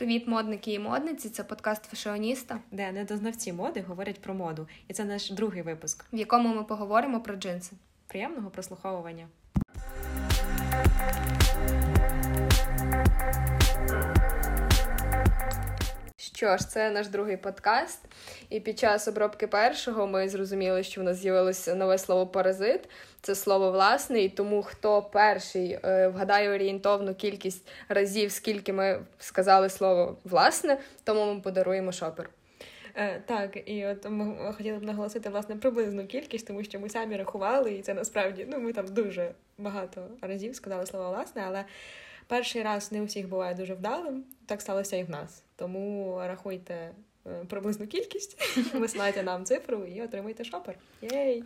Привіт, модники і модниці! Це подкаст фешіоніста, де недознавці моди говорять про моду. І це наш другий випуск, в якому ми поговоримо про джинси. Приємного прослуховування. Що ж, це наш другий подкаст, і під час обробки першого ми зрозуміли, що в нас з'явилося нове слово паразит. Це слово власне, і тому хто перший е, вгадає орієнтовну кількість разів, скільки ми сказали слово власне, тому ми подаруємо шопер. Е, Так, і от ми хотіли б наголосити власне приблизну кількість, тому що ми самі рахували, і це насправді ну ми там дуже багато разів сказали слово власне, але перший раз не у всіх буває дуже вдалим. Так сталося і в нас. Тому рахуйте е, приблизну кількість, висилайте нам цифру і отримуйте шопер. Єй!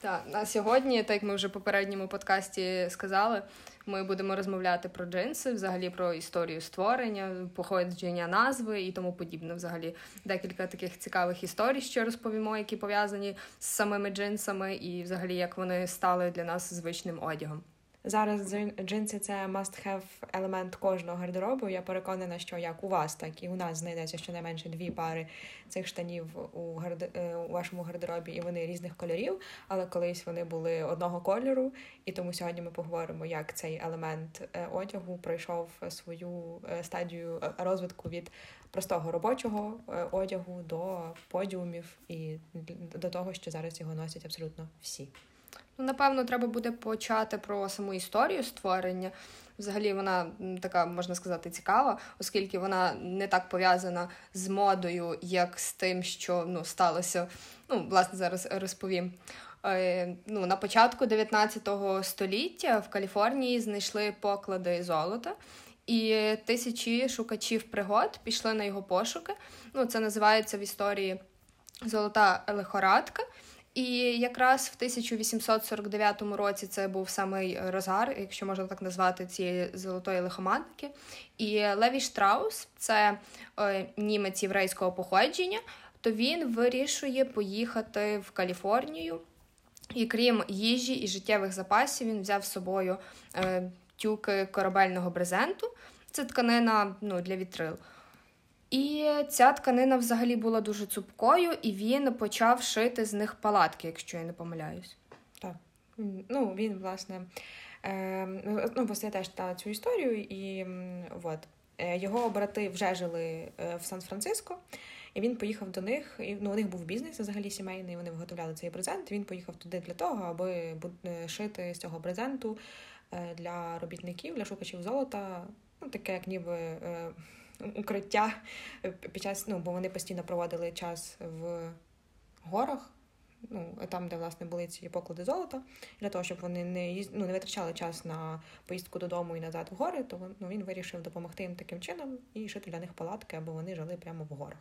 Так, на сьогодні, так як ми вже в попередньому подкасті сказали, ми будемо розмовляти про джинси, взагалі про історію створення, походження назви і тому подібне. Взагалі, декілька таких цікавих історій, що розповімо, які пов'язані з самими джинсами, і взагалі як вони стали для нас звичним одягом. Зараз джинси це must-have елемент кожного гардеробу. Я переконана, що як у вас, так і у нас знайдеться щонайменше дві пари цих штанів у гард... Е, у вашому гардеробі, і вони різних кольорів. Але колись вони були одного кольору. І тому сьогодні ми поговоримо, як цей елемент е, одягу пройшов свою е, стадію розвитку від простого робочого одягу до подіумів і до того, що зараз його носять абсолютно всі. Ну, напевно, треба буде почати про саму історію створення. Взагалі, вона така, можна сказати, цікава, оскільки вона не так пов'язана з модою, як з тим, що ну, сталося. Ну, власне, зараз розповім. Е, ну, На початку 19 століття в Каліфорнії знайшли поклади золота. І тисячі шукачів пригод пішли на його пошуки. Ну, Це називається в історії золота лихорадка. І якраз в 1849 році це був самий розгар, якщо можна так назвати, цієї золотої лихоманки. І Леві Штраус, це е, німець єврейського походження, то він вирішує поїхати в Каліфорнію. І крім їжі і життєвих запасів, він взяв з собою е, тюки корабельного брезенту. Це тканина ну, для вітрил. І ця тканина взагалі була дуже цупкою, і він почав шити з них палатки, якщо я не помиляюсь. Так. Ну, він, власне, е, ну, просто я теж та цю історію, і от, е, його брати вже жили е, в Сан-Франциско, і він поїхав до них. І ну, у них був бізнес взагалі сімейний, вони виготовляли цей презент. Він поїхав туди для того, аби е, шити з цього презенту для робітників, для шукачів золота. Ну, таке, як ніби укриття під час, ну, бо вони постійно проводили час в горах. Ну, там, де власне були ці поклади золота, для того, щоб вони не ну, не витрачали час на поїздку додому і назад в гори, то ну, він вирішив допомогти їм таким чином і шити для них палатки, аби вони жили прямо в горах.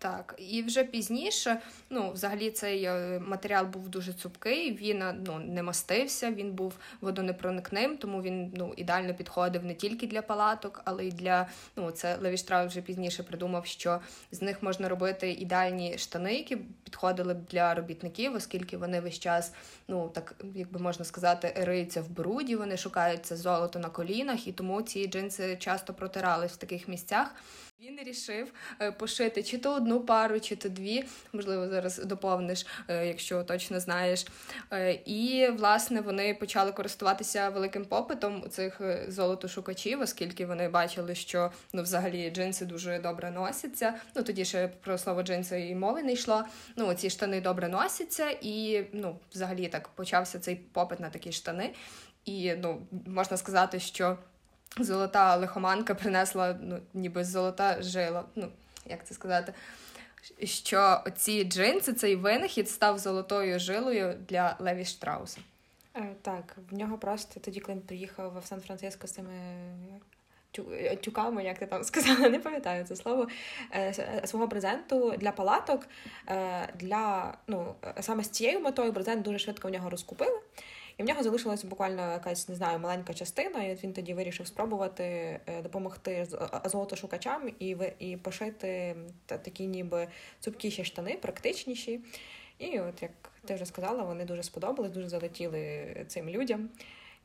Так, і вже пізніше, ну, взагалі, цей е, матеріал був дуже цупкий, він е, ну, не мастився, він був водонепроникним, тому він ну, ідеально підходив не тільки для палаток, але й для ну, це Леві Штрау вже пізніше придумав, що з них можна робити ідеальні штани, які підходили б для робітників, оскільки вони весь час, ну так як би можна сказати, риються в бруді, вони шукають це золото на колінах, і тому ці джинси часто протирались в таких місцях. Він рішив е, пошити чи то одну пару, чи то дві, можливо, зараз доповниш, е, якщо точно знаєш. Е, і, власне, вони почали користуватися великим попитом у цих золотошукачів, оскільки вони бачили, що ну, взагалі джинси дуже добре носяться. Ну тоді ще про слово джинси і мови не йшло. Ну, ці штани добре носяться, і ну, взагалі так почався цей попит на такі штани. І ну, можна сказати, що золота лихоманка принесла, ну, ніби золота жила. Ну, як це сказати? Що ці джинси, цей винахід став золотою жилою для Леві Штрауса. Е, так, в нього просто тоді, коли він приїхав в Сан-Франциско з цими тюками, як ти там сказала, не пам'ятаю це слово, е, свого презенту для палаток. Е, для, ну, Саме з цією метою презент дуже швидко в нього розкупили. І в нього залишилася буквально якась, не знаю, маленька частина, і він тоді вирішив спробувати е, допомогти золотошукачам і і пошити такі ніби цупкіші штани, практичніші. І от, як ти вже сказала, вони дуже сподобались, дуже залетіли цим людям.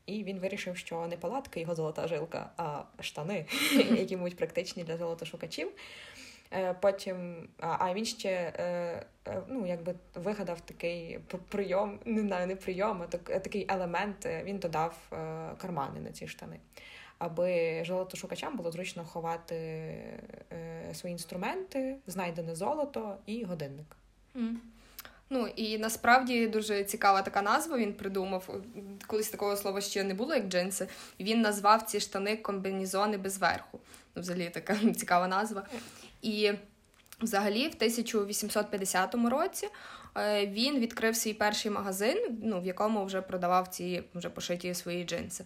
І він вирішив, що не палатка його золота жилка, а штани, які будуть практичні для золотошукачів. Е, потім, а він ще е, е, ну, якби вигадав такий прийом, не знаю, не прийом, а такий елемент. Він додав кармани на ці штани, аби золотошукачам було зручно ховати свої інструменти, знайдене золото і годинник. Mm. Ну і насправді дуже цікава така назва. Він придумав. Колись такого слова ще не було, як джинси. Він назвав ці штани комбінізони без верху. Ну, взагалі така цікава назва. І взагалі, в 1850 році е, він відкрив свій перший магазин, ну, в якому вже продавав ці вже пошиті свої джинси.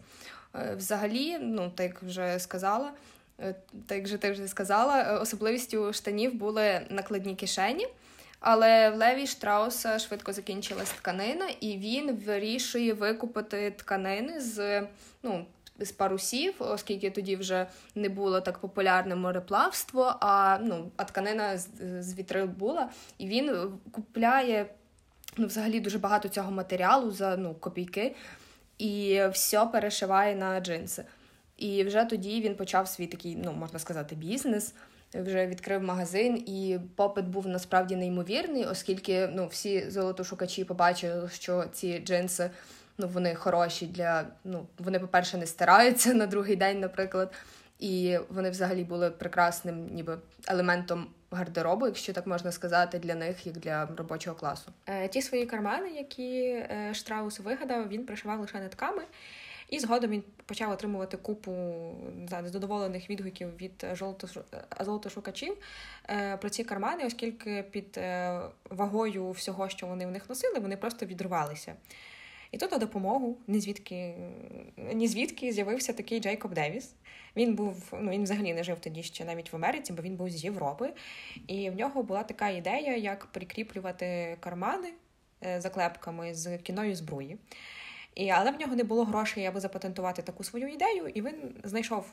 Е, взагалі, ну, так вже сказала, е, так як ти вже сказала, особливістю штанів були накладні кишені. Але в Леві Штрауса швидко закінчилась тканина, і він вирішує викупити тканини з ну, з парусів, оскільки тоді вже не було так популярне мореплавство, а ну, а тканина з, з вітрил була. І він купляє ну, взагалі дуже багато цього матеріалу за ну, копійки і все перешиває на джинси. І вже тоді він почав свій такий, ну можна сказати, бізнес вже відкрив магазин, і попит був насправді неймовірний, оскільки ну, всі золотошукачі побачили, що ці джинси ну, вони хороші для. Ну, Вони, по-перше, не стираються на другий день, наприклад. І вони взагалі були прекрасним ніби елементом гардеробу, якщо так можна сказати, для них, як для робочого класу. Е, ті свої кармани, які е, Штраус вигадав, він пришивав лише нитками. І згодом він почав отримувати купу задоволених відгуків від золотошукачів е, про ці кармани, оскільки під вагою всього, що вони в них носили, вони просто відрувалися. І тут на допомогу ні звідки, ні звідки з'явився такий Джейкоб Девіс. Він був, ну він взагалі не жив тоді ще навіть в Америці, бо він був з Європи. І в нього була така ідея, як прикріплювати кармани е, заклепками з кіною зброї. І, Але в нього не було грошей, аби запатентувати таку свою ідею, і він знайшов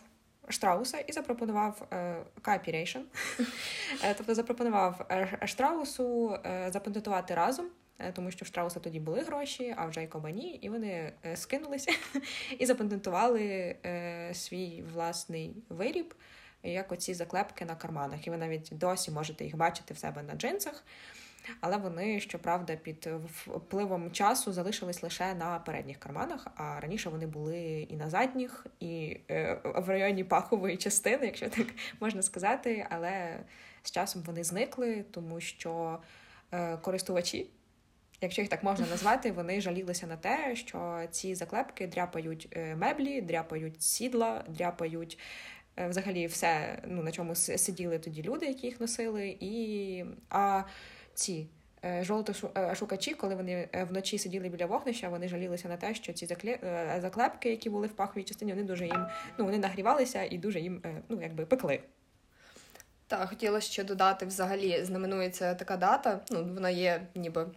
Штрауса і запропонував cooperation. Е, тобто запропонував е, Штраусу запатентувати разом, тому що в Штрауса тоді були гроші, а в Джейкоба ні, і вони скинулися і запатентували свій власний виріб, як оці заклепки на карманах. І ви навіть досі можете їх бачити в себе на джинсах але вони, щоправда, під впливом часу залишились лише на передніх карманах, а раніше вони були і на задніх, і е, в районі пахової частини, якщо так можна сказати. Але з часом вони зникли, тому що е, користувачі. Якщо їх так можна назвати, вони жалілися на те, що ці заклепки дряпають е, меблі, дряпають сідла, дряпають взагалі все, ну на чому сиділи тоді люди, які їх носили, і а ці е, жовтошукачі, е, коли вони е, вночі сиділи біля вогнища, вони жалілися на те, що ці заклепки, які були в паховій частині, вони дуже їм ну вони нагрівалися і дуже їм ну якби пекли. Так, хотіла ще додати, взагалі знаменується така дата. Ну, вона є ніби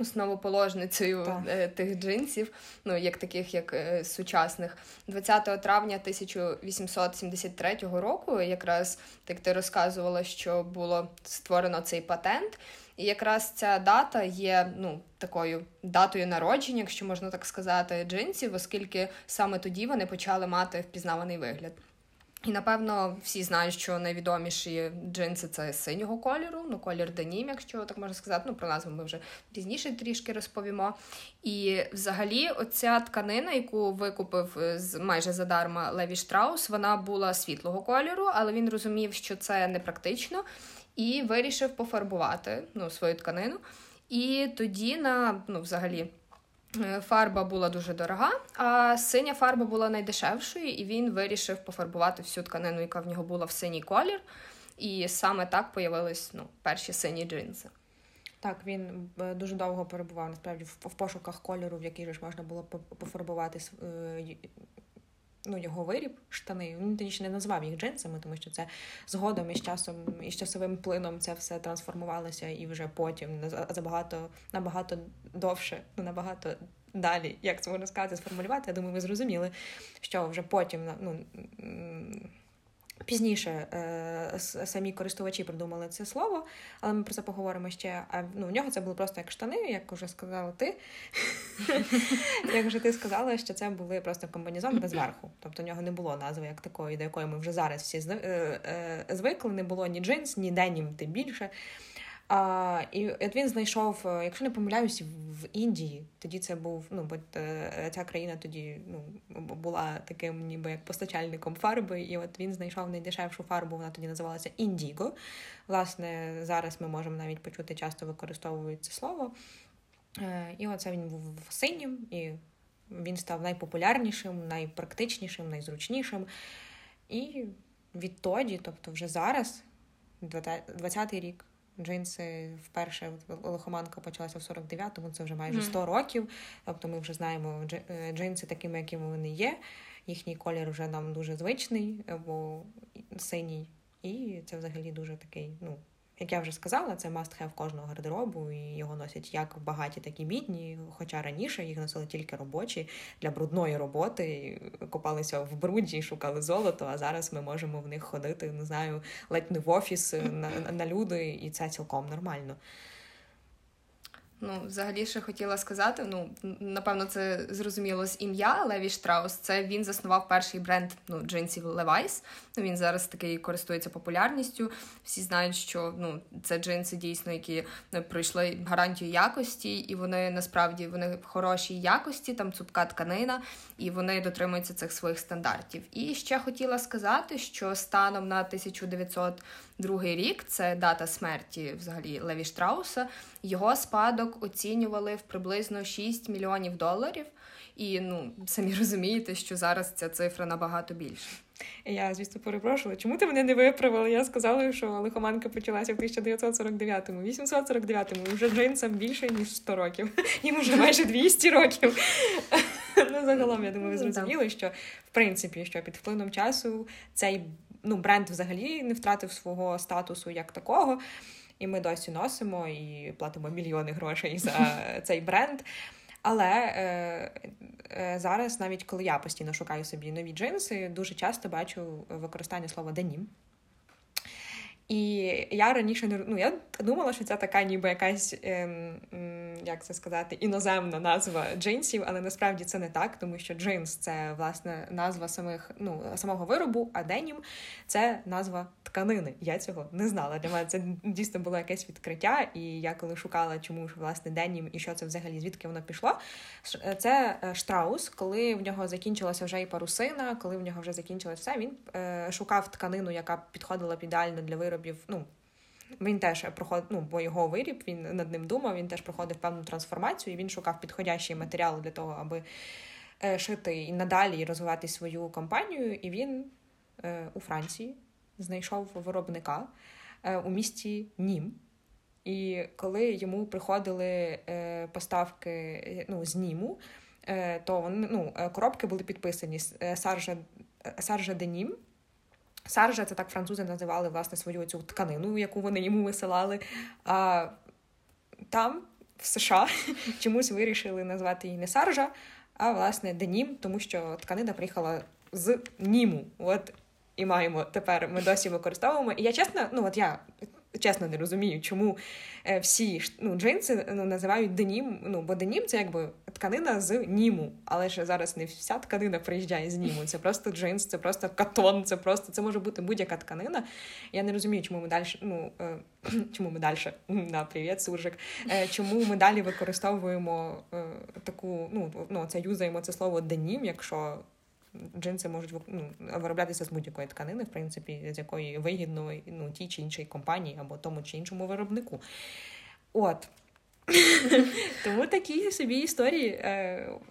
основоположницею так. тих джинсів, ну як таких, як сучасних, 20 травня 1873 року, якраз так ти розказувала, що було створено цей патент. І якраз ця дата є ну, такою датою народження, якщо можна так сказати, джинсів, оскільки саме тоді вони почали мати впізнаваний вигляд. І, напевно, всі знають, що найвідоміші джинси це синього кольору, ну колір денім, якщо так можна сказати. Ну, про назву ми вже пізніше трішки розповімо. І взагалі, оця тканина, яку викупив з майже задарма Леві Штраус, вона була світлого кольору, але він розумів, що це непрактично і вирішив пофарбувати ну, свою тканину. І тоді на ну, взагалі. Е, фарба була дуже дорога, а синя фарба була найдешевшою, і він вирішив пофарбувати всю тканину, яка в нього була в синій колір. І саме так появились ну, перші сині джинси. Так, він е, дуже довго перебував насправді в пошуках кольору, в який ж можна було пофарбувати е, ну, його виріб, штани. Він тоді ще не назвав їх джинсами, тому що це згодом із часом і з часовим плином це все трансформувалося і вже потім забагато набагато довше, ну набагато далі, як це можна сказати, сформулювати. Я думаю, ви зрозуміли, що вже потім ну. Пізніше е, самі користувачі придумали це слово, але ми про це поговоримо ще. А ну, в нього це було просто як штани, як вже сказала ти. Як вже ти сказала, що це були просто комбінезон без верху. Тобто в нього не було назви як такої, до якої ми вже зараз всі звикли. Не було ні джинс, ні денім, тим більше. А, І от він знайшов, е, якщо не помиляюсь, в Індії. Тоді це був, ну бо е, ця країна тоді ну, була таким, ніби як постачальником фарби. І от він знайшов найдешевшу фарбу, вона тоді називалася Індіго. Власне, зараз ми можемо навіть почути, часто використовують це слово. Е, і оце він був синім, і він став найпопулярнішим, найпрактичнішим, найзручнішим. І відтоді, тобто вже зараз, 20-й рік. Джинси вперше лихоманка почалася в 49-му, це вже майже 100 років. Тобто ми вже знаємо е, джинси такими, якими вони є. Їхній колір вже нам дуже звичний, або синій. І це взагалі дуже такий, ну, як я вже сказала, це must have кожного гардеробу, і його носять як багаті, так і бідні. Хоча раніше їх носили тільки робочі для брудної роботи, копалися в бруді, шукали золото. А зараз ми можемо в них ходити, не знаю, ледь не в офіс на, на люди, і це цілком нормально. Ну, взагалі ще хотіла сказати. Ну, напевно, це зрозуміло з ім'я Леві Штраус. Це він заснував перший бренд ну, джинсів Levi's. Ну, Він зараз такий користується популярністю. Всі знають, що ну, це джинси дійсно, які ну, пройшли гарантію якості, і вони насправді вони хорошій якості, там цупка тканина, і вони дотримуються цих своїх стандартів. І ще хотіла сказати, що станом на 1902 рік це дата смерті взагалі Леві Штрауса. Його спадок оцінювали в приблизно 6 мільйонів доларів. І ну самі розумієте, що зараз ця цифра набагато більша. Я, звісно, перепрошую, чому ти мене не виправила? Я сказала, що лихоманка почалася в 1949-му, 849-му, вже джинсам більше, ніж 100 років. Їм вже майже 200 років. Ну, загалом, я думаю, ви ну, зрозуміли, що в принципі, що під впливом часу цей ну, бренд взагалі не втратив свого статусу як такого. І ми досі носимо і платимо мільйони грошей за цей бренд. Але е, е, зараз, навіть коли я постійно шукаю собі нові джинси, дуже часто бачу використання слова денім. І я раніше не ну, я думала, що це така, ніби якась, ем, як це сказати, іноземна назва джинсів, але насправді це не так, тому що джинс це власне назва самих ну, самого виробу, а денім це назва тканини. Я цього не знала. Для мене це дійсно було якесь відкриття. І я коли шукала, чому ж власне денім і що це взагалі, звідки воно пішло. Це е, штраус, коли в нього закінчилася вже і парусина, коли в нього вже закінчилося все, він е, шукав тканину, яка підходила ідеально для виробів. ну, він теж проходив, ну, бо його виріб, він над ним думав, він теж проходив певну трансформацію, і він шукав підходящий матеріал для того, аби е, шити і надалі розвивати свою компанію. І він е, у Франції знайшов виробника е, у місті Нім. І коли йому приходили поставки ну, з Німу, то вони ну, коробки були підписані Саржа Саржа де Нім. Саржа це так французи називали власне свою цю тканину, яку вони йому висилали. А там, в США, чомусь вирішили назвати її не Саржа, а власне денім, тому що тканина приїхала з Німу. От і маємо тепер ми досі використовуємо. І я чесно, ну от я чесно не розумію, чому е, всі ну, джинси ну, називають денім. Ну, бо денім це якби тканина з німу. Але ж зараз не вся тканина приїжджає з німу. Це просто джинс, це просто катон, це просто це може бути будь-яка тканина. Я не розумію, чому ми далі. Ну, е, чому ми далі? На привіт, суржик. Е, чому ми далі використовуємо таку, ну, ну це юзаємо це слово денім, якщо джинси можуть ну, вироблятися з будь-якої тканини, в принципі, з якої вигідно ну, тій чи іншій компанії або тому чи іншому виробнику. От. Тому такі собі історії.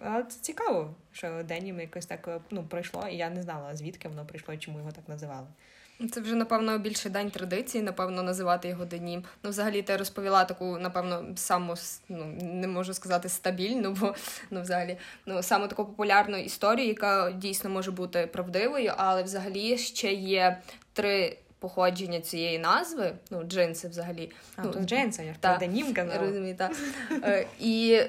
Це цікаво, що Денім якось так ну, пройшло, і я не знала, звідки воно прийшло чому його так називали. Це вже, напевно, більше день традиції, напевно, називати його денім. Ну, взагалі, ти розповіла таку, напевно, саму ну, не можу сказати стабільну, бо ну, взагалі, ну, саму таку популярну історію, яка дійсно може бути правдивою, але взагалі ще є три. Походження цієї назви, ну, джинси взагалі. А, ну, то джинси, я та, денім казала. Розумію, так. Е, і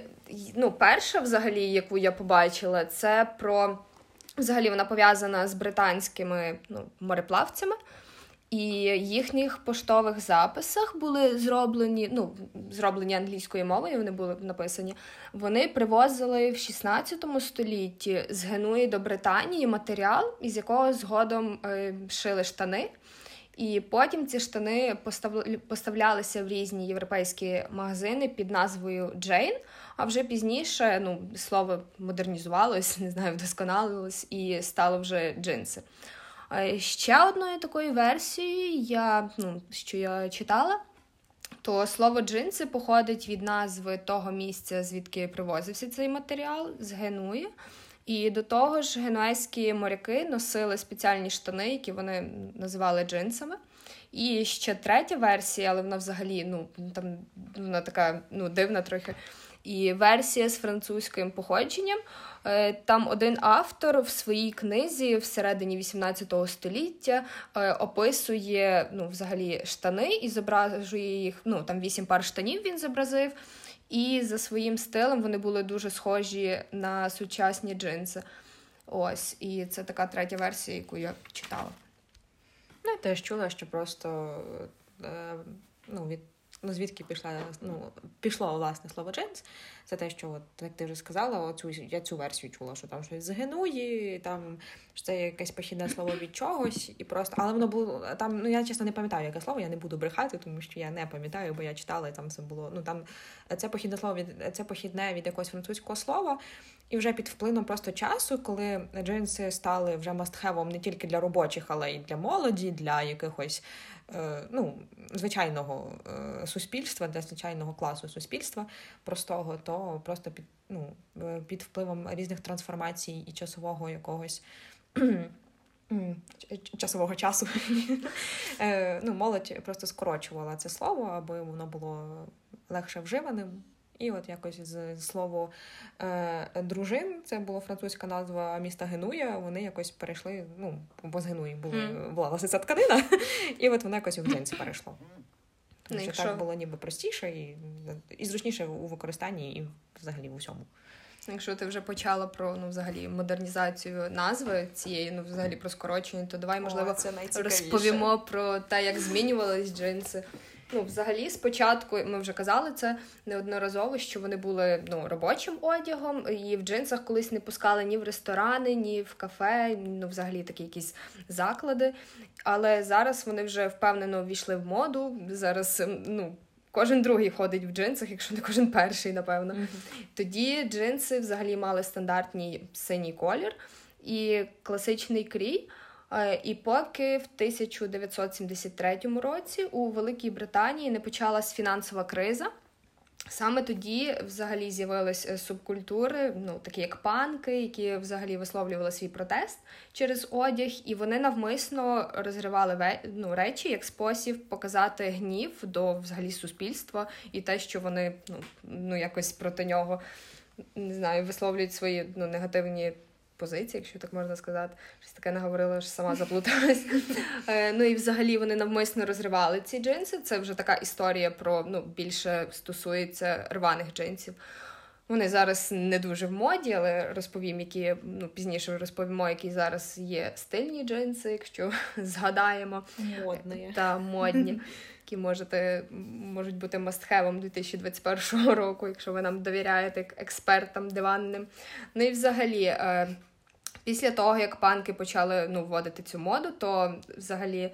ну, перша, взагалі, яку я побачила, це про Взагалі вона пов'язана з британськими ну, мореплавцями. І їхніх поштових записах були зроблені, ну, зроблені англійською мовою, вони були написані. Вони привозили в 16 столітті з Генуї до Британії матеріал, із якого згодом е, шили штани. І потім ці штани поставлялися в різні європейські магазини під назвою Джейн. А вже пізніше ну, слово модернізувалось, не знаю, вдосконалилось і стало вже джинси. Ще одною такою версією, я, ну, що я читала, то слово джинси походить від назви того місця, звідки привозився цей матеріал, з Генуї. І до того ж, генуезькі моряки носили спеціальні штани, які вони називали джинсами. І ще третя версія, але вона взагалі ну, там вона така ну, дивна трохи. І версія з французьким походженням. Е, там один автор в своїй книзі всередині 18 століття е, описує ну, взагалі штани і зображує їх. Ну там вісім пар штанів він зобразив. І за своїм стилем вони були дуже схожі на сучасні джинси. Ось, і це така третя версія, яку я читала. Ну, я теж чула, що просто е, ну, від ну, звідки пішла ну, пішло власне слово джинс. Це те, що, от, як ти вже сказала, оцю, я цю версію чула, що там щось загинує, там що це якесь похідне слово від чогось, і просто, але воно було там. Ну я чесно не пам'ятаю, яке слово, я не буду брехати, тому що я не пам'ятаю, бо я читала, і там це було. Ну там це похідне слово від це похідне від якогось французького слова. І вже під впливом просто часу, коли джинси стали вже мастхевом не тільки для робочих, але й для молоді, для якихось ну, звичайного е, суспільства, для звичайного класу суспільства простого, то просто під ну, під впливом різних трансформацій і часового якогось. Часового часу е, ну, молодь просто скорочувала це слово, аби воно було легше вживаним. І от якось з слово е, дружин, це була французька назва міста Генуя. Вони якось перейшли. Ну, бо з Генуї були mm. була власне ця тканина, і от вона якось в джинси перейшло. Тому що так було ніби простіше і і зручніше у використанні, і взагалі в усьому. Якщо ти вже почала про ну, взагалі модернізацію назви цієї, ну взагалі про скорочення, то давай можливо О, це розповімо про те, як змінювались джинси. Ну, взагалі, спочатку ми вже казали це неодноразово, що вони були ну, робочим одягом, і в джинсах колись не пускали ні в ресторани, ні в кафе, ну, взагалі такі якісь заклади. Але зараз вони вже впевнено ввійшли в моду. Зараз ну. Кожен другий ходить в джинсах, якщо не кожен перший, напевно. Mm-hmm. Тоді джинси взагалі мали стандартний синій колір і класичний крій. Е, і поки в 1973 році у Великій Британії не почалась фінансова криза. Саме тоді взагалі з'явились е, субкультури, ну такі як панки, які взагалі висловлювали свій протест через одяг, і вони навмисно розривали ну, речі як спосіб показати гнів до взагалі суспільства і те, що вони ну, ну якось проти нього не знаю, висловлюють свої ну, негативні позиції, якщо так можна сказати. Щось таке не говорила, що сама заплуталась. Е, ну і взагалі вони навмисно розривали ці джинси. Це вже така історія про ну, більше стосується рваних джинсів. Вони зараз не дуже в моді, але розповім, які ну пізніше розповімо, які зараз є стильні джинси, якщо згадаємо Модні. та модні, які можете можуть бути мастхевом 2021 року, якщо ви нам довіряєте як експертам диванним. Ну і взагалі. Е, Після того, як панки почали ну, вводити цю моду, то взагалі,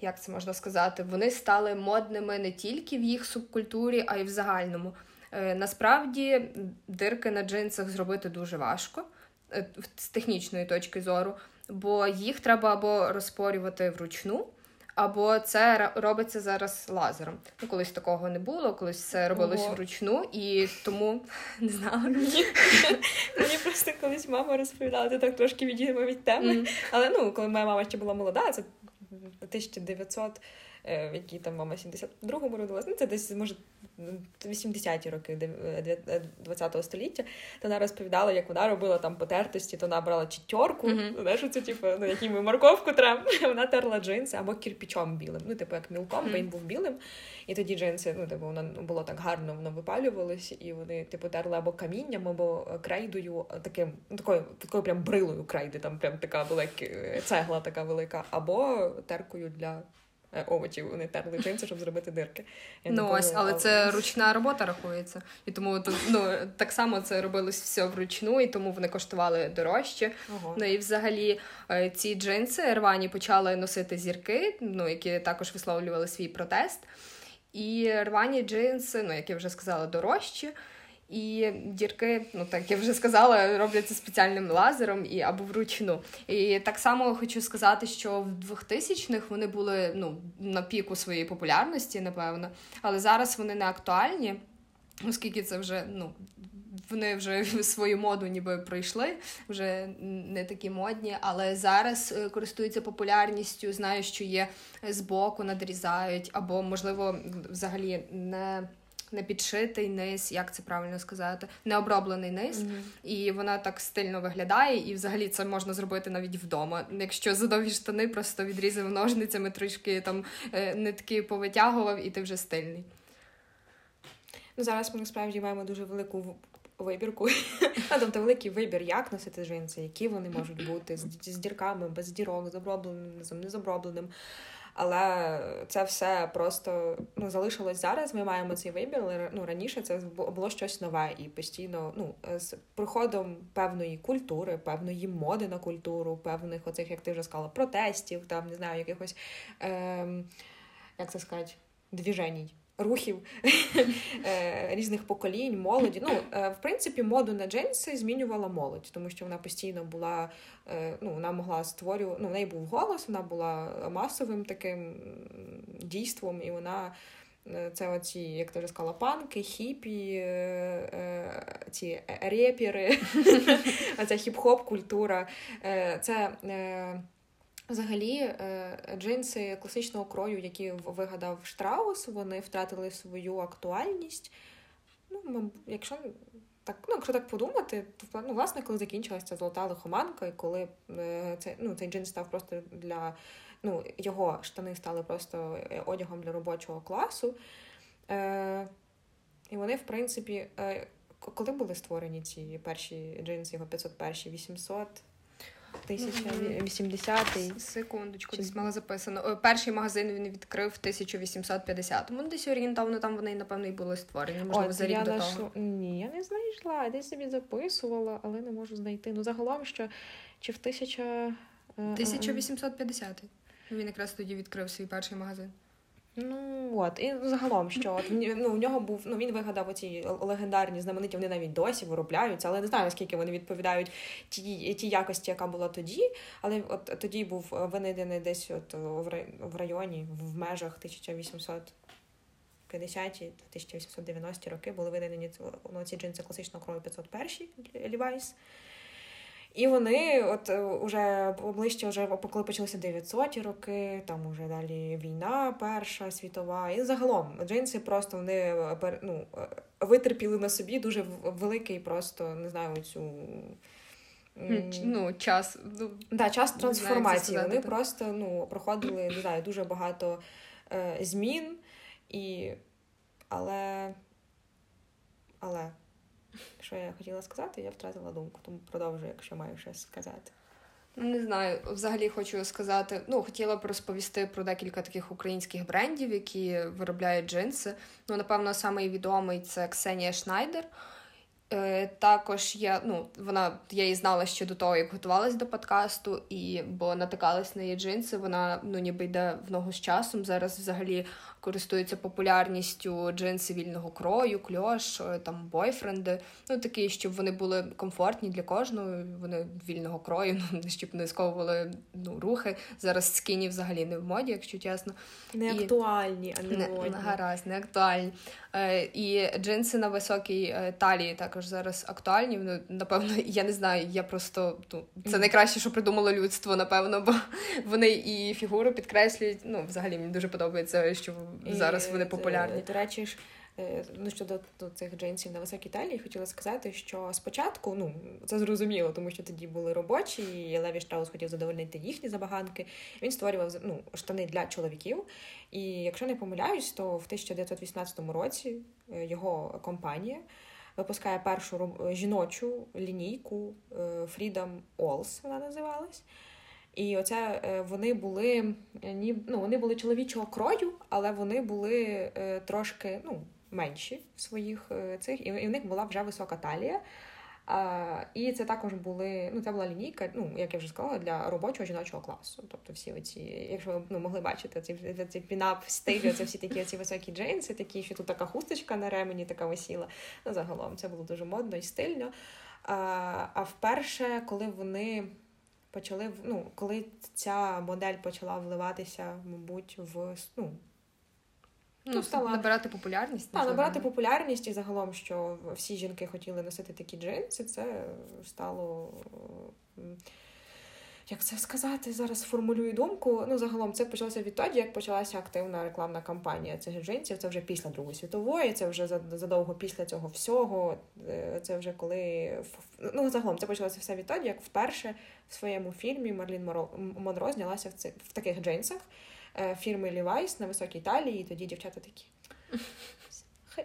як це можна сказати, вони стали модними не тільки в їх субкультурі, а й в загальному. Е, насправді дирки на джинсах зробити дуже важко е, з технічної точки зору, бо їх треба або розпорювати вручну. Або це робиться зараз лазером. Ну, колись такого не було, колись це робилось Ого. вручну, і тому не знала. Мені просто колись мама розповідала, ти так трошки відійдемо від теми. Mm. Але ну, коли моя мама ще була молода, це 1900 е, в якій там мама 72-му родилась. Ну, це десь може 80-ті роки 20-го е, століття. То вона розповідала, як вона робила там потертості, то вона брала чітьорку, mm-hmm. знаєш, це типу, ну, якій ми морковку треба. Вона терла джинси або кірпічом білим. Ну, типу, як мілком, mm-hmm. бо він був білим. І тоді джинси, ну, типу, воно було так гарно, воно випалювалося, і вони, типу, терли або камінням, або крейдою, таким, ну, такою такою прям брилою крейди, там прям така велика цегла така велика, або теркою для. Е, овочів вони терли джинси, щоб зробити дирки. Я ну ось, але це ручна робота рахується. І тому ну, так само це робилось все вручну, і тому вони коштували дорожче. Ага. Ну і взагалі е, ці джинси рвані почали носити зірки, ну які також висловлювали свій протест. І рвані джинси, ну як я вже сказала, дорожчі. І дірки, ну так я вже сказала, робляться спеціальним лазером і або вручну. І так само хочу сказати, що в 2000-х вони були ну, на піку своєї популярності, напевно, але зараз вони не актуальні, оскільки це вже ну. Вони вже свою моду ніби пройшли, вже не такі модні, але зараз е, користуються популярністю. Знаю, що є збоку, надрізають, або, можливо, взагалі не не підшитий низ, як це правильно сказати, не оброблений низ, mm-hmm. і вона так стильно виглядає, і взагалі це можна зробити навіть вдома. Якщо задовгі штани, просто відрізав ножницями, трішки там е, нитки повитягував, і ти вже стильний. Ну, Зараз ми насправді маємо дуже велику вибірку. Тобто великий вибір, як носити джинси, які вони можуть бути з, з дірками, без дірок, з обробленим з обробленим. Але це все просто ну залишилось зараз. Ми маємо цей вибір. але ну раніше це було щось нове і постійно ну з приходом певної культури, певної моди на культуру, певних оцих, як ти вже сказала, протестів, там не знаю, якихось ем, як це сказати, двіженій рухів е, різних поколінь, молоді. Ну, е, в принципі, моду на джинси змінювала молодь, тому що вона постійно була, е, ну, вона могла створювати, ну, в неї був голос, вона була масовим таким дійством, і вона. Це оці, як ти вже сказала, панки, хіпі, ці репери, ця хіп-хоп культура. Це Взагалі, е, джинси класичного крою, які вигадав Штраус, вони втратили свою актуальність. Ну, Якщо так ну, якщо так подумати, то ну, власне, коли закінчилася ця золота лихоманка, і коли е, цей, ну, цей джинс став просто для ну, його штани стали просто е, одягом для робочого класу. І вони, в принципі, коли були створені ці перші джинси, його 501, 800. 1080-й. Секундочку, десь мала записано. Перший магазин він відкрив в 1850-му. Ну, десь орієнтовно там вони, напевно, і були створені. Можливо, О, за рік я до того. Ні, я не знайшла. Я десь собі записувала, але не можу знайти. Ну, загалом, що чи в 1000... 1850-й. Він якраз тоді відкрив свій перший магазин. Ну от, і загалом, що от ну, в нього був, ну він вигадав оці легендарні знамениті, вони навіть досі виробляються, але не знаю, наскільки вони відповідають ті ті якості, яка була тоді. Але от тоді був винайдений десь от в районі, в межах 1850-1890 роки були видані ну, ці джинси класичного крою 501 Levi's. І вони, от е, уже ближче, вже коли почалися 900-ті роки, там уже далі війна, Перша світова, і загалом джинси просто вони е, ну, е, витерпіли на собі дуже великий, просто не знаю, цю. Ну, час ну, да, час трансформації. Вони просто ну, проходили не знаю, дуже багато е, змін, і але. але що я хотіла сказати, я втратила думку, тому продовжую, якщо маю щось сказати. Не знаю, взагалі хочу сказати. Ну, хотіла б розповісти про декілька таких українських брендів, які виробляють джинси. Ну, напевно, самий відомий це Ксенія Шнайдер. Е, також я ну, вона я її знала ще до того, як готувалась до подкасту, і бо натикалась на її джинси. Вона ну ніби йде в ногу з часом. Зараз взагалі користуються популярністю джинси вільного крою, кльош, е, там бойфренди. Ну такі, щоб вони були комфортні для кожного. Вони вільного крою, ну щоб не сковували ну, рухи. Зараз скіні взагалі не в моді, якщо чесно. Не актуальні, а не модні. гаразд, не актуальні. Е, І джинси на високій е, талії також також зараз актуальні. Ну, напевно, я не знаю, я просто ну, це найкраще, що придумало людство, напевно, бо вони і фігуру підкреслюють. Ну, взагалі мені дуже подобається, що зараз вони популярні. До речі ж. Е, ну, щодо до цих джинсів на високій талії, хотіла сказати, що спочатку, ну це зрозуміло, тому що тоді були робочі, і Леві Штраус хотів задовольнити їхні забаганки. Він створював ну, штани для чоловіків. І якщо не помиляюсь, то в 1918 році е, його компанія випускає першу жіночу лінійку е, Freedom Alls, вона називалась. І оце вони були ні, ну, вони були чоловічого крою, але вони були трошки ну, менші в своїх е, цих, і в них була вже висока талія. А, І це також були, ну це була лінійка, ну як я вже сказала, для робочого жіночого класу. Тобто всі оці, якщо ви ну, могли бачити, ці ці пінап стилі, це всі такі оці високі джинси, такі, що тут така хусточка на ремені така висіла. Ну, загалом це було дуже модно і стильно. А а вперше, коли вони почали ну, коли ця модель почала вливатися, мабуть, в ну, Ну, стала набирати популярність. Так, набирати популярність і загалом, що всі жінки хотіли носити такі джинси, це стало. Як це сказати, зараз формулюю думку. Ну, загалом це почалося відтоді, як почалася активна рекламна кампанія цих джинсів. Це вже після Другої світової, це вже задовго після цього всього. Е, це вже коли ну, загалом це почалося все відтоді, як вперше в своєму фільмі Марлін Монро знялася в цих в таких джинсах. Е, фірми Levi's на високій талії, і тоді дівчата такі.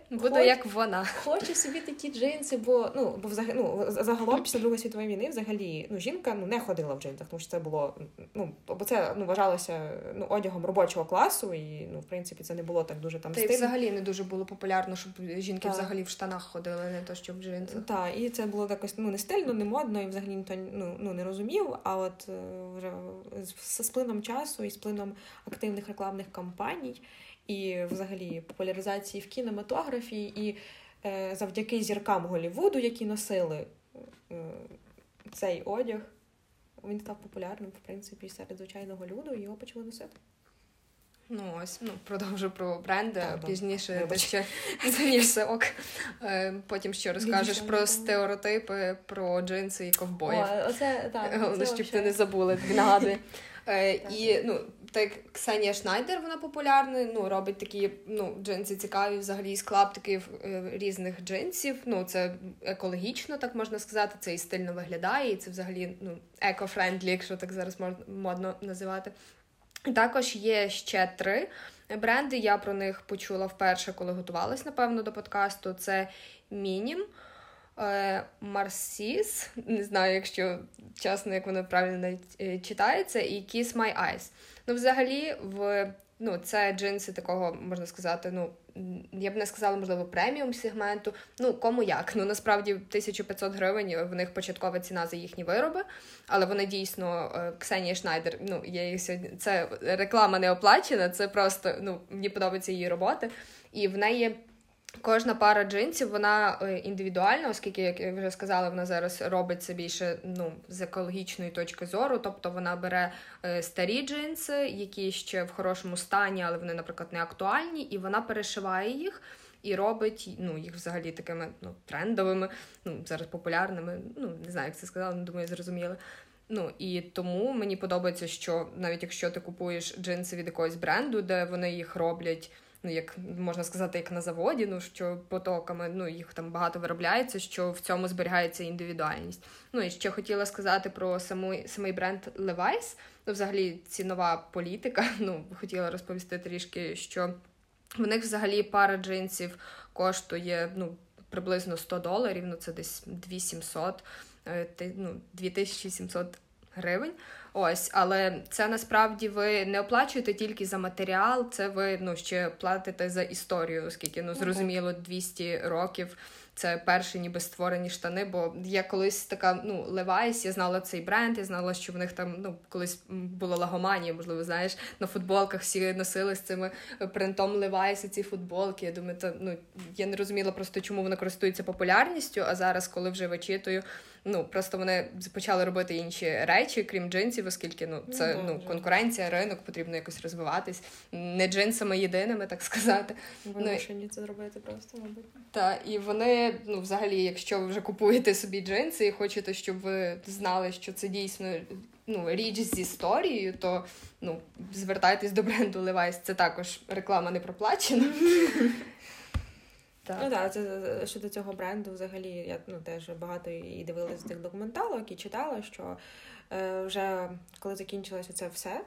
Буду Хоч, як вона. Хочу собі такі джинси, бо ну бо взагалі ну, загалом після Другої світової війни взагалі ну, жінка ну, не ходила в джинсах, тому що це було ну, бо це ну, вважалося ну, одягом робочого класу, і ну, в принципі це не було так дуже там Та й взагалі не дуже було популярно, щоб жінки так. взагалі в штанах ходили, не то що в джинсах. Так, і це було якось ну, не стильно, не модно, і взагалі ніхто ну, ну, не розумів. А от е, вже з плином часу і з плином активних рекламних кампаній і взагалі популяризації в кінематографі, і е, завдяки зіркам Голівуду, які носили е, цей одяг, він став популярним, в принципі, серед звичайного люду, і його почали носити. Ну, ось, ну, продовжу про бренди, так, пізніше та ще це ок. Е, потім ще розкажеш про стереотипи, про джинси і ковбоїв. О, оце, так, Головне, щоб ти не забули, нагадую. Е, і ну, так Ксенія Шнайдер, вона популярна, ну, робить такі ну, джинси цікаві, взагалі з клаптиків е, різних джинсів. Ну, Це екологічно, так можна сказати, це і стильно виглядає, і це взагалі ну, eco-friendly, якщо так зараз модно називати. Також є ще три бренди. Я про них почула вперше, коли готувалась, напевно, до подкасту. Це Мінім. Е, Марсіс, не знаю, якщо чесно, як воно правильно е, читається, і Kiss My Eyes. Ну, взагалі, в ну, це джинси такого, можна сказати, ну, я б не сказала, можливо, преміум сегменту. Ну, кому як. Ну, насправді 1500 гривень в них початкова ціна за їхні вироби, але вони дійсно, е, Ксенія Шнайдер, ну, я їх сьогодні. Це реклама не оплачена, це просто ну, мені подобається її роботи. І в неї Кожна пара джинсів вона е, індивідуальна, оскільки, як я вже сказала, вона зараз робить це більше ну, з екологічної точки зору. Тобто вона бере е, старі джинси, які ще в хорошому стані, але вони, наприклад, не актуальні, і вона перешиває їх і робить ну, їх взагалі такими ну, трендовими, ну, зараз популярними. Ну, не знаю, як це сказала, але думаю, зрозуміли. Ну і тому мені подобається, що навіть якщо ти купуєш джинси від якогось бренду, де вони їх роблять ну як можна сказати, як на заводі, ну що потоками ну їх там багато виробляється, що в цьому зберігається індивідуальність. Ну і ще хотіла сказати про саму самий бренд Levi's, ну взагалі цінова політика. Ну хотіла розповісти трішки, що в них взагалі пара джинсів коштує ну приблизно 100 доларів, ну це десь 2700, е, ну 2700 гривень. Ось, але це насправді ви не оплачуєте тільки за матеріал, це ви ну ще платите за історію, оскільки ну зрозуміло 200 років. Це перші ніби створені штани, бо я колись така, ну, Levi's, я знала цей бренд, я знала, що в них там ну, колись була лагоманія, можливо, знаєш, на футболках всі носили з цими принтом Levi's ці футболки. Я думаю, то, ну, я не розуміла просто, чому вони користуються популярністю, а зараз, коли вже вичитую, ну просто вони почали робити інші речі, крім джинсів, оскільки ну це ну, ну конкуренція, ринок, потрібно якось розвиватись. Не джинсами єдиними, так сказати. Вони ну, це зробити просто, мабуть. Так, і вони, ну, взагалі, якщо ви вже купуєте собі джинси і хочете, щоб ви знали, що це дійсно ну, річ з історією, то ну, звертайтесь до бренду Levi's. Це також реклама не проплачена. Так. Ну так, це щодо цього бренду, взагалі, я ну, теж багато і дивилася тих документалок і читала, що е, вже коли закінчилося це все,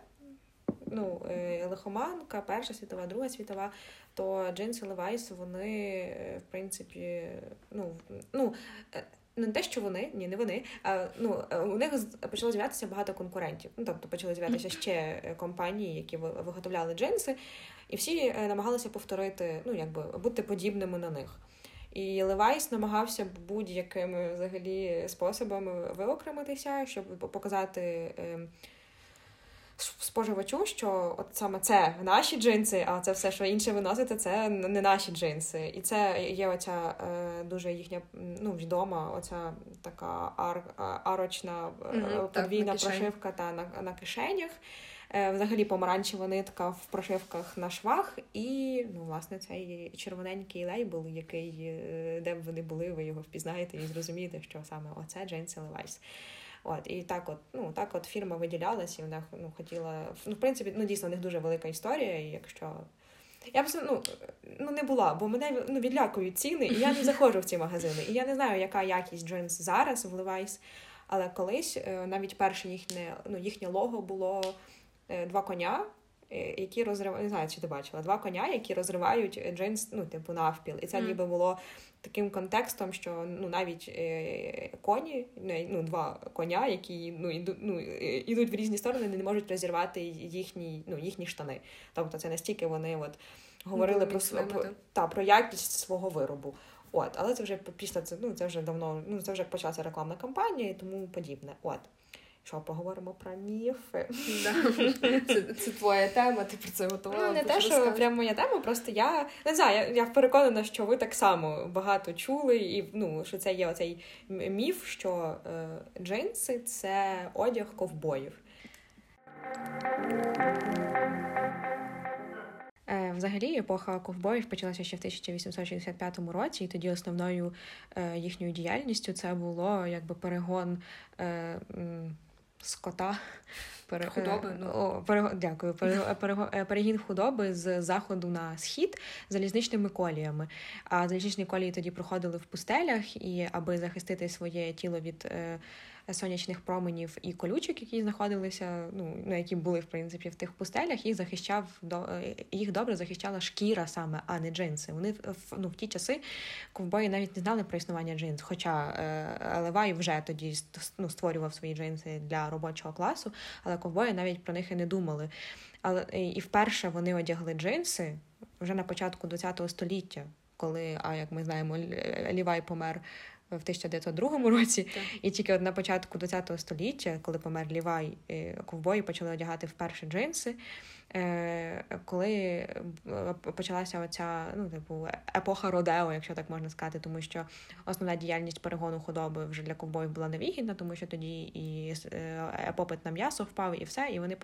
ну, е, лихоманка, Перша світова, Друга світова, то джинси Levi's, вони, е, в принципі, ну, ну, е, не те, що вони, ні, не вони. А, ну, У них почало з'являтися багато конкурентів. Ну, Тобто почали з'являтися ще компанії, які виготовляли джинси, і всі е, намагалися повторити, ну, якби бути подібними на них. І Левайс намагався будь-якими взагалі способами виокремитися, щоб показати. Ем, споживачу, що от саме це наші джинси, а це все, що інше виносите, це не наші джинси. І це є оця е, дуже їхня ну, відома, оця така ар, арочна mm-hmm, подвійна так, прошивка та на, на кишенях. Е, взагалі помаранчева нитка в прошивках на швах, і ну, власне цей червоненький лейбл, який е, де б вони були, ви його впізнаєте і зрозумієте, що саме оце джинси Levi's. От і так, от ну так, от фірма виділялася, і вона ну хотіла. Ну, в принципі, ну дійсно у них дуже велика історія. і Якщо я б ну, ну не була, бо мене ну, відлякують ціни, і я не заходжу в ці магазини. І я не знаю, яка якість джинс зараз в Levi's, але колись е, навіть перше їхнє ну, їхнє лого було два коня. Е, які розривають, не знаю, чи ти бачила, два коня, які розривають джинс, ну, типу, навпіл. І це mm. ніби було таким контекстом, що ну навіть е, коні, ну два коня, які ну іду, ну, ідуть в різні сторони, не можуть розірвати їхні ну, їхні штани. Тобто це настільки вони от говорили ну, про, про, та, про якість свого виробу. От, але це вже після це, ну це вже давно, ну це вже почалася рекламна кампанія і тому подібне. От. Що поговоримо про міфи? Да. Це це твоя тема, ти про це готувала. Ну, Не те, що прям моя тема, просто я не знаю, я я переконана, що ви так само багато чули, і ну, що це є оцей міф, що е, джинси це одяг ковбоїв. Е, взагалі, епоха ковбоїв почалася ще в 1865 році, і тоді основною е, їхньою діяльністю це було якби перегон. Е, скота. Пере... Худоби, ну. О, пере... Дякую. Пере... Пере... Перегін худоби з заходу на схід залізничними коліями. А залізничні колії тоді проходили в пустелях, і аби захистити своє тіло від е, сонячних променів і колючок, які знаходилися, ну на які були в принципі в тих пустелях, їх захищав е, їх добре захищала шкіра саме, а не джинси. Вони ну, в ті часи ковбої навіть не знали про існування джинс. Хоча е, Левай вже тоді ну, створював свої джинси для робочого класу, але ковбої навіть про них і не думали. Але і вперше вони одягли джинси вже на початку ХХ століття. Коли, а як ми знаємо, Лівай помер в 1902 році, так. і тільки от на початку ХХ століття, коли помер Лівай, е, ковбої почали одягати вперше джинси. Е, коли е, почалася оця ну, типу, епоха Родео, якщо так можна сказати, тому що основна діяльність перегону худоби вже для ковбоїв була невигідна, тому що тоді і попит на м'ясо впав, і все, і вони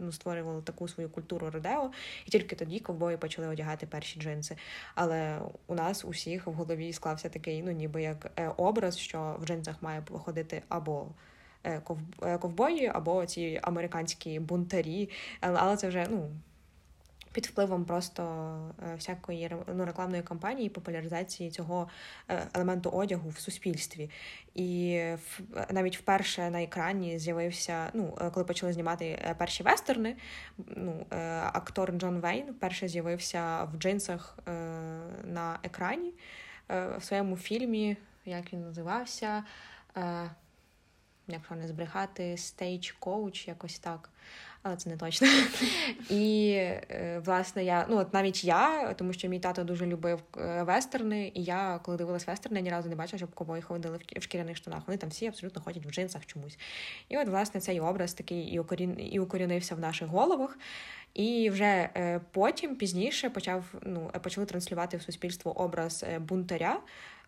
ну, створювали таку свою культуру Родео, і тільки тоді ковбої почали одягати перші джинси. Але у нас усіх в голові склався такий, ну ніби як образ, що в джинсах має виходити або Е, е, ковбої або ці американські бунтарі, але це вже ну. Під впливом просто е, всякої ну, рекламної кампанії, популяризації цього елементу одягу в суспільстві. І навіть вперше на екрані з'явився, ну, коли почали знімати перші вестерни, ну, актор Джон Вейн вперше з'явився в джинсах на екрані в своєму фільмі, як він називався якщо не збрехати, stage coach, якось так. Але це не точно. І е, власне я, ну от навіть я, тому що мій тато дуже любив е, вестерни, і я, коли дивилась вестерни, ні разу не бачила, щоб ковбої ходили в шкіряних штанах. Вони там всі абсолютно ходять в джинсах чомусь. І от, власне, цей образ такий і укорін... і укорінився в наших головах. І вже е, потім пізніше почав ну почали транслювати в суспільство образ е, бунтаря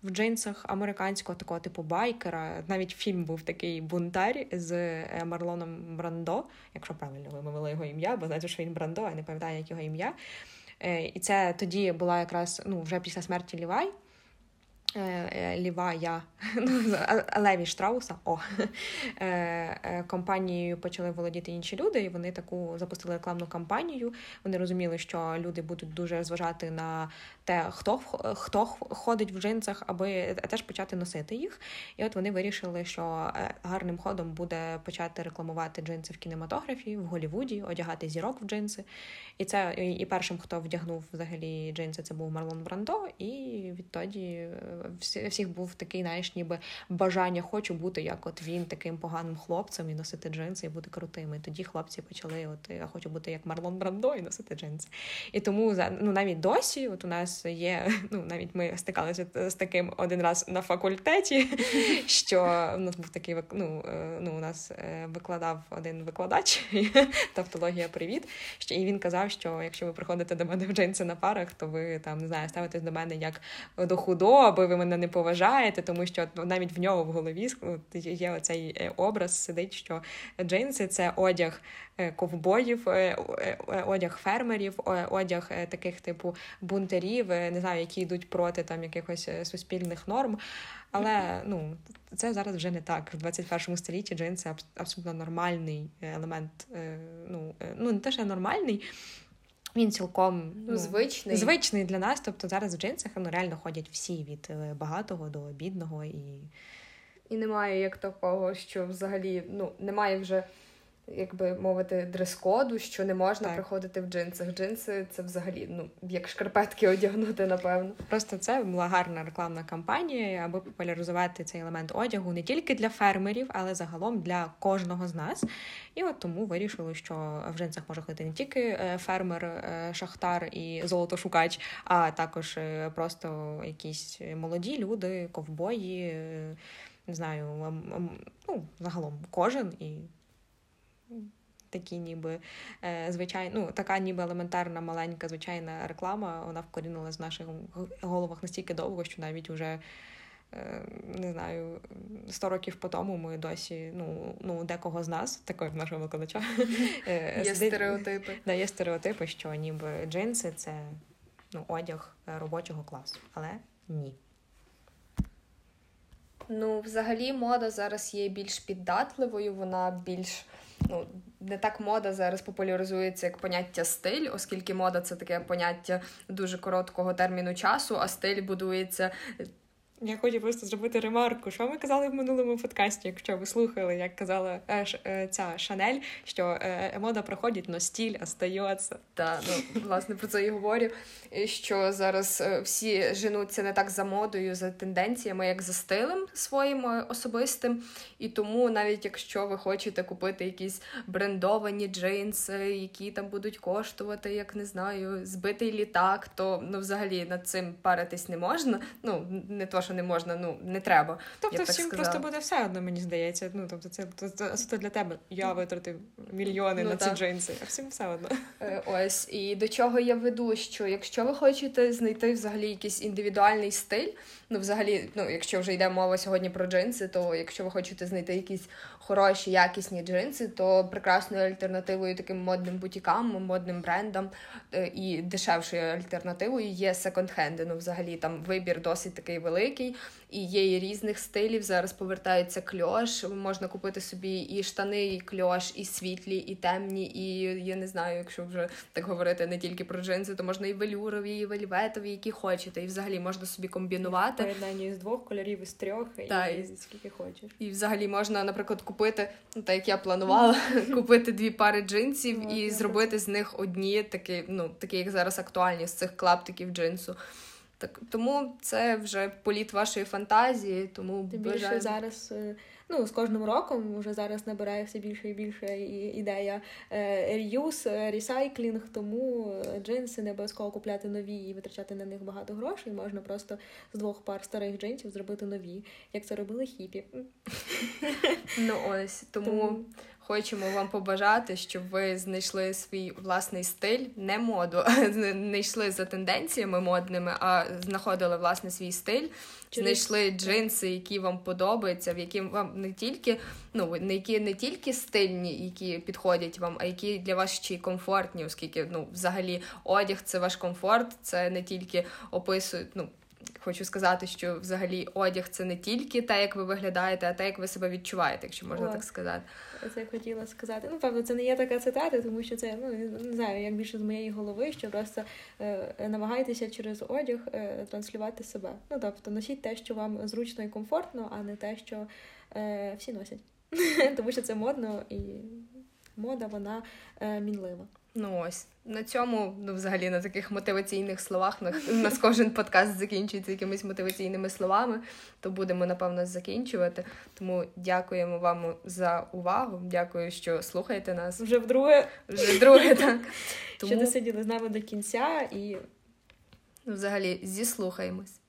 в джинсах американського такого типу байкера. Навіть фільм був такий бунтар з е, Марлоном Брандо, якщо правильно вимовила його ім'я, бо знаєте, що він Брандо, я не пам'ятаю, як його ім'я. І це тоді була якраз ну вже після смерті Лівай. Е, е, Лівая ну, Леві Штрауса о е, компанією почали володіти інші люди, і вони таку запустили рекламну кампанію. Вони розуміли, що люди будуть дуже зважати на те, хто хто ходить в джинсах, аби теж почати носити їх. І от вони вирішили, що гарним ходом буде почати рекламувати джинси в кінематографі, в Голівуді, одягати зірок в джинси. І це і першим, хто вдягнув взагалі джинси, це був Марлон Брандо, і відтоді всіх був такий, знаєш, ніби бажання хочу бути як от він, таким поганим хлопцем і носити джинси і бути крутими. І тоді хлопці почали: от я хочу бути як Марлон Брандо і носити джинси. І тому ну, навіть досі, от у нас є, ну навіть ми стикалися з таким один раз на факультеті, що у нас був такий ну, е, ну у нас е, викладав один викладач, тавтологія привіт. Що І він казав, що якщо ви приходите до мене в джинси на парах, то ви там не знаю, ставитесь до мене як до худоби, ви мене не поважаєте, тому що навіть в нього в голові є оцей е, образ, сидить, що джинси це одяг ковбоїв, одяг фермерів, одяг таких типу бунтарів, не знаю, які йдуть проти там якихось суспільних норм. Але ну це зараз вже не так. В 21 столітті джинси абсолютно нормальний елемент. Ну ну не те, що нормальний. Він цілком ну, звичний звичний для нас. Тобто зараз в джинсах ну, реально ходять всі від е, багатого до бідного і. І немає як такого, що взагалі ну немає вже як би мовити, дрес-коду, що не можна так. приходити в джинсах. Джинси це взагалі ну як шкарпетки одягнути, напевно. Просто це була гарна рекламна кампанія, аби популяризувати цей елемент одягу не тільки для фермерів, але загалом для кожного з нас. І от тому вирішили, що в джинсах може ходити не тільки е, фермер, е, шахтар і золотошукач, а також е, просто якісь молоді люди, ковбої. Не знаю, ну загалом кожен і такі ніби е, звичайно, ну, така ніби елементарна, маленька, звичайна реклама, вона вкорінилась в наших головах настільки довго, що навіть уже. Е, не знаю, сто років по тому ми досі, ну ну декого з нас, такого як нашого викладача, е, є стереотипи. Да, Є стереотипи, що ніби джинси це ну, одяг робочого класу, але ні. Ну, взагалі, мода зараз є більш піддатливою, вона більш ну, не так мода зараз популяризується як поняття стиль, оскільки мода це таке поняття дуже короткого терміну часу, а стиль будується я хочу просто зробити ремарку. Що ми казали в минулому подкасті, якщо ви слухали, як казала е, е, ця Шанель, що е, мода проходить, но стіль остається. Так, ну власне про це і говорю. Що зараз е, всі женуться не так за модою, за тенденціями, як за стилем своїм е, особистим. І тому, навіть якщо ви хочете купити якісь брендовані джинси, які там будуть коштувати, як не знаю, збитий літак, то ну взагалі над цим паритись не можна. Ну не то, що що не можна, ну не треба. Тобто я всім просто буде все одно, мені здається. Ну тобто, це це, для тебе. Я витратив мільйони ну, на так. ці джинси, а всім все одно. Е, ось і до чого я веду, що якщо ви хочете знайти взагалі якийсь індивідуальний стиль, ну взагалі, ну якщо вже йде мова сьогодні про джинси, то якщо ви хочете знайти якийсь хороші, якісні джинси, то прекрасною альтернативою таким модним бутікам, модним брендам е, і дешевшою альтернативою є секонд-хенди. Ну, взагалі там вибір досить такий великий, і є і різних стилів. Зараз повертається кльош. Можна купити собі і штани, і кльош, і світлі, і темні, і я не знаю, якщо вже так говорити не тільки про джинси, то можна і велюрові, і вельветові, які хочете. І взагалі можна собі комбінувати. Поєднання з двох кольорів, із трьох, Та, і скільки хочеш. І взагалі можна, наприклад, купити, ну так як я планувала, купити дві пари джинсів і зробити з них одні, такі, ну, такі, як зараз актуальні з цих клаптиків джинсу. Так тому це вже політ вашої фантазії. Тому Тим більше зараз е, ну з кожним роком вже зараз набирає все більше і більше ідея реюз, ресайклінг, тому е, джинси не обов'язково купляти нові і витрачати на них багато грошей. Можна просто з двох пар старих джинсів зробити нові, як це робили хіпі. Ну ось тому хочемо вам побажати, щоб ви знайшли свій власний стиль, не моду, не йшли за тенденціями модними, а знаходили власне свій стиль, Через... знайшли джинси, які вам подобаються, в які вам не тільки ну не які не тільки стильні, які підходять вам, а які для вас ще й комфортні, оскільки ну взагалі одяг це ваш комфорт, це не тільки описують. ну, Хочу сказати, що взагалі одяг це не тільки те, як ви виглядаєте, а те, як ви себе відчуваєте, якщо можна О, так сказати. Це я хотіла сказати. Ну, певно, це не є така цитата, тому що це ну не знаю, як більше з моєї голови, що просто е, намагайтеся через одяг е, транслювати себе. Ну тобто носіть те, що вам зручно і комфортно, а не те, що е, всі носять. Тому що це модно і мода вона е, мінлива. Ну ось на цьому, ну взагалі на таких мотиваційних словах. На нас кожен подкаст закінчується якимись мотиваційними словами, то будемо напевно закінчувати. Тому дякуємо вам за увагу. Дякую, що слухаєте нас. Вже вдруге. Вже вдруге, так. Тому... Що досиділи з нами до кінця і ну, взагалі зіслухаємось.